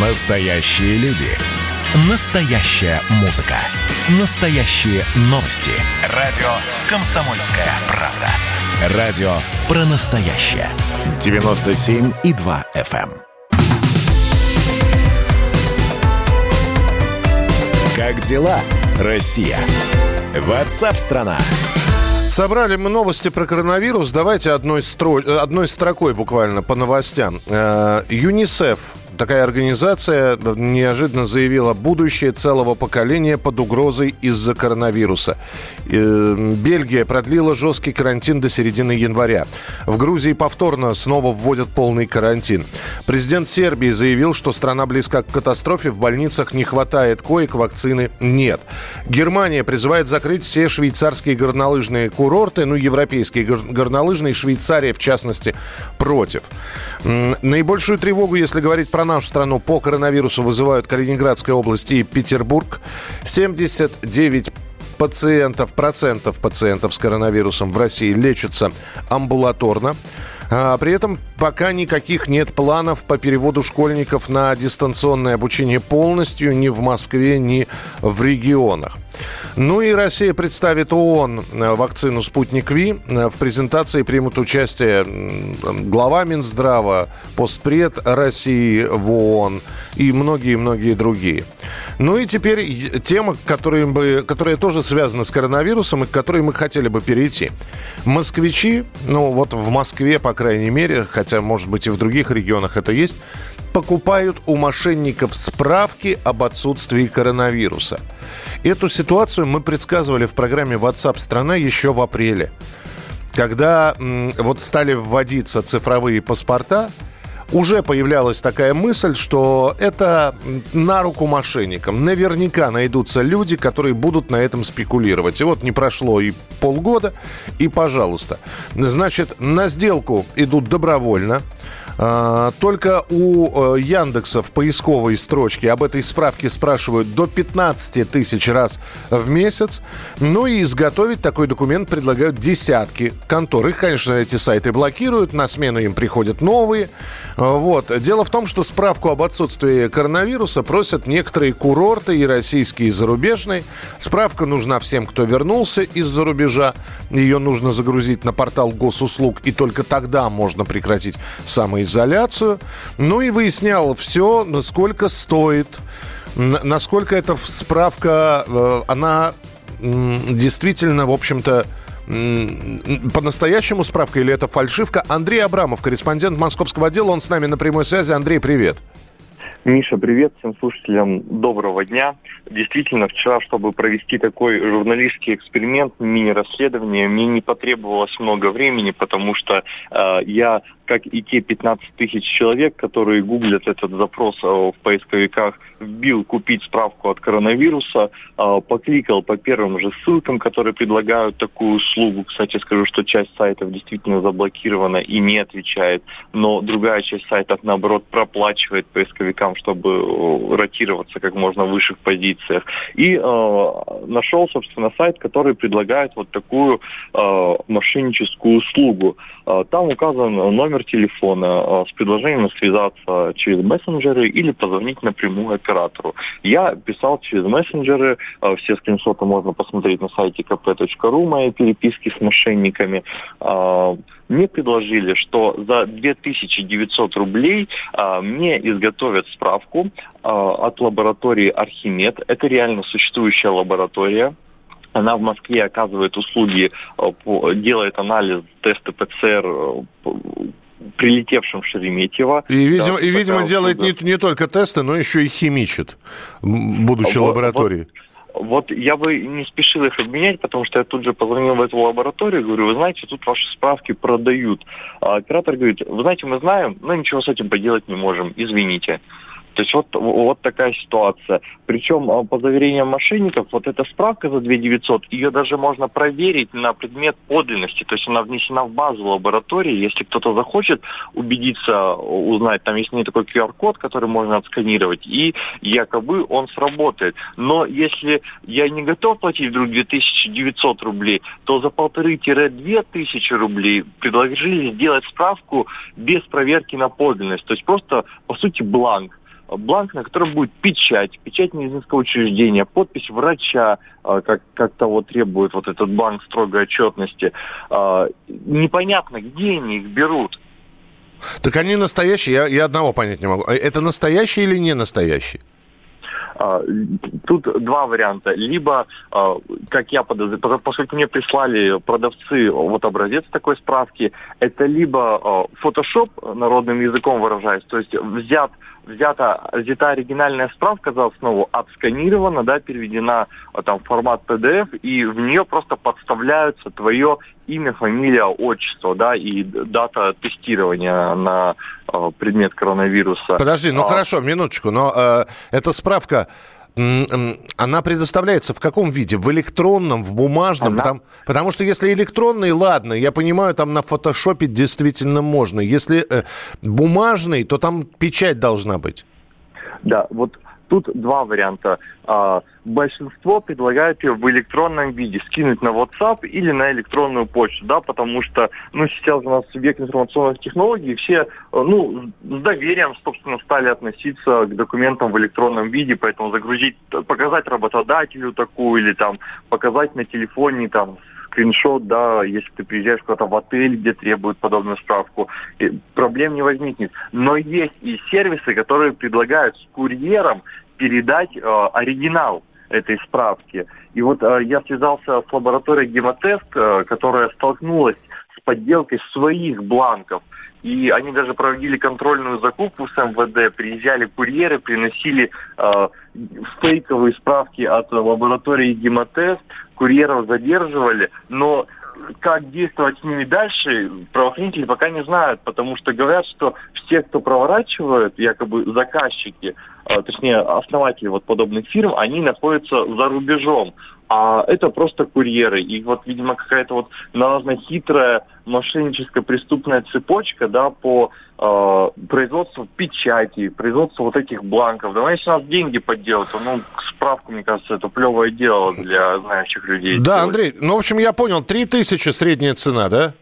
Настоящие люди. Настоящая музыка. Настоящие новости. Радио «Комсомольская правда». Радио про настоящее. 97,2 FM. Эм. Как дела, Россия? Ватсап-страна! Собрали мы новости про коронавирус. Давайте одной, стро... одной строкой буквально по новостям. Э, ЮНИСЕФ такая организация неожиданно заявила будущее целого поколения под угрозой из-за коронавируса. Э, Бельгия продлила жесткий карантин до середины января. В Грузии повторно снова вводят полный карантин. Президент Сербии заявил, что страна близка к катастрофе, в больницах не хватает коек, вакцины нет. Германия призывает закрыть все швейцарские горнолыжные курорты, ну, европейские горнолыжные, Швейцария, в частности, против. Наибольшую тревогу, если говорить про нашу страну, по коронавирусу вызывают Калининградская область и Петербург. 79 пациентов, процентов пациентов с коронавирусом в России лечатся амбулаторно. А, при этом пока никаких нет планов по переводу школьников на дистанционное обучение полностью ни в Москве, ни в регионах. Ну и Россия представит ООН э, вакцину «Спутник Ви». Э, в презентации примут участие глава Минздрава, постпред России в ООН и многие-многие другие. Ну и теперь тема, которая, бы, которая тоже связана с коронавирусом и к которой мы хотели бы перейти. Москвичи, ну вот в Москве, по крайней мере, хотя, может быть, и в других регионах это есть, покупают у мошенников справки об отсутствии коронавируса. Эту ситуацию мы предсказывали в программе WhatsApp страна еще в апреле. Когда м, вот стали вводиться цифровые паспорта, уже появлялась такая мысль, что это на руку мошенникам. Наверняка найдутся люди, которые будут на этом спекулировать. И вот не прошло и полгода, и пожалуйста. Значит, на сделку идут добровольно. А, только у э, Яндекса в поисковой строчке об этой справке спрашивают до 15 тысяч раз в месяц. Ну и изготовить такой документ предлагают десятки контор. Их, конечно, эти сайты блокируют, на смену им приходят новые. А, вот. Дело в том, что справку об отсутствии коронавируса просят некоторые курорты и российские, и зарубежные. Справка нужна всем, кто вернулся из-за рубежа. Ее нужно загрузить на портал госуслуг, и только тогда можно прекратить самые изоляцию. Ну и выяснял все, сколько стоит, насколько эта справка, э, она действительно, в общем-то, по-настоящему справка или это фальшивка? Андрей Абрамов, корреспондент московского отдела, он с нами на прямой связи. Андрей, привет. Миша, привет всем слушателям. Доброго дня. Действительно, вчера, чтобы провести такой журналистский эксперимент, мини-расследование, мне не потребовалось много времени, потому что э, я как и те 15 тысяч человек, которые гуглят этот запрос э, в поисковиках, вбил купить справку от коронавируса, э, покликал по первым же ссылкам, которые предлагают такую услугу. Кстати, скажу, что часть сайтов действительно заблокирована и не отвечает, но другая часть сайтов, наоборот, проплачивает поисковикам, чтобы э, ротироваться как можно в высших позициях. И э, нашел, собственно, сайт, который предлагает вот такую э, мошенническую услугу. Там указан номер номер телефона а, с предложением связаться через мессенджеры или позвонить напрямую оператору. Я писал через мессенджеры, а, все скриншоты можно посмотреть на сайте kp.ru, мои переписки с мошенниками. А, мне предложили, что за 2900 рублей мне изготовят справку от лаборатории Архимед. Это реально существующая лаборатория она в Москве оказывает услуги, делает анализ, тесты ПЦР прилетевшим в Шереметьево. И, видимо, да, и, видимо делает не, не только тесты, но еще и химичит будущей вот, лаборатории. Вот, вот я бы не спешил их обменять, потому что я тут же позвонил в эту лабораторию, говорю, вы знаете, тут ваши справки продают. А оператор говорит, вы знаете, мы знаем, но ничего с этим поделать не можем, извините. То есть вот, вот такая ситуация. Причем а, по заверениям мошенников, вот эта справка за 2 900, ее даже можно проверить на предмет подлинности. То есть она внесена в базу лаборатории. Если кто-то захочет убедиться, узнать, там есть не такой QR-код, который можно отсканировать, и якобы он сработает. Но если я не готов платить вдруг 2900 рублей, то за полторы-две тысячи рублей предложили сделать справку без проверки на подлинность. То есть просто, по сути, бланк. Бланк, на котором будет печать, печать медицинского учреждения, подпись врача, э, как, как того требует вот этот бланк строгой отчетности. Э, непонятно, где они их берут. Так они настоящие, я, я одного понять не могу. Это настоящие или не настоящие? А, тут два варианта. Либо, а, как я подозреваю, поскольку мне прислали продавцы вот образец такой справки, это либо а, Photoshop, народным языком выражаясь, то есть взят взята, взята оригинальная справка за основу, отсканирована, да, переведена там, в формат PDF, и в нее просто подставляются твое имя, фамилия, отчество, да, и дата тестирования на э, предмет коронавируса. Подожди, ну а... хорошо, минуточку, но э, эта справка она предоставляется в каком виде? В электронном, в бумажном? Она... Потому, потому что если электронный, ладно, я понимаю, там на фотошопе действительно можно. Если э, бумажный, то там печать должна быть. Да, вот Тут два варианта. А, большинство предлагают ее в электронном виде, скинуть на WhatsApp или на электронную почту, да, потому что, ну, сейчас у нас век информационных технологий, все, ну, с доверием, собственно, стали относиться к документам в электронном виде, поэтому загрузить, показать работодателю такую или там показать на телефоне там скриншот, да, если ты приезжаешь куда-то в отель, где требуют подобную справку, проблем не возникнет. Но есть и сервисы, которые предлагают с курьером передать э, оригинал этой справки. И вот э, я связался с лабораторией Гемотест, э, которая столкнулась с подделкой своих бланков. И они даже проводили контрольную закупку с МВД, приезжали курьеры, приносили э, фейковые справки от лаборатории Гемотест, курьеров задерживали, но как действовать с ними дальше, правоохранители пока не знают, потому что говорят, что все, кто проворачивают, якобы заказчики, а, точнее основатели вот подобных фирм, они находятся за рубежом а это просто курьеры. И вот, видимо, какая-то вот налажена хитрая мошенническая преступная цепочка, да, по э, производству печати, производству вот этих бланков. Давай, если у нас деньги подделать, ну, справку, мне кажется, это плевое дело для знающих людей. Да, Андрей, ну, в общем, я понял, 3000 средняя цена, да?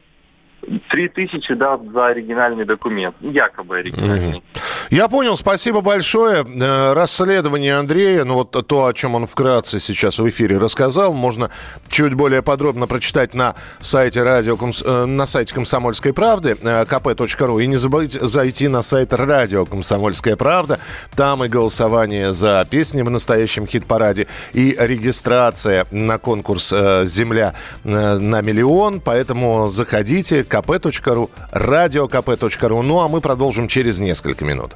Три тысячи, да, за оригинальный документ. Якобы оригинальный. Я понял, спасибо большое. Э, расследование Андрея, ну вот то, о чем он вкратце сейчас в эфире рассказал, можно чуть более подробно прочитать на сайте радио, э, на сайте Комсомольской правды, э, kp.ru. И не забывайте зайти на сайт радио Комсомольская правда. Там и голосование за песни в настоящем хит-параде, и регистрация на конкурс «Земля на миллион». Поэтому заходите, kp.ru, radiokp.ru. Ну, а мы продолжим через несколько минут.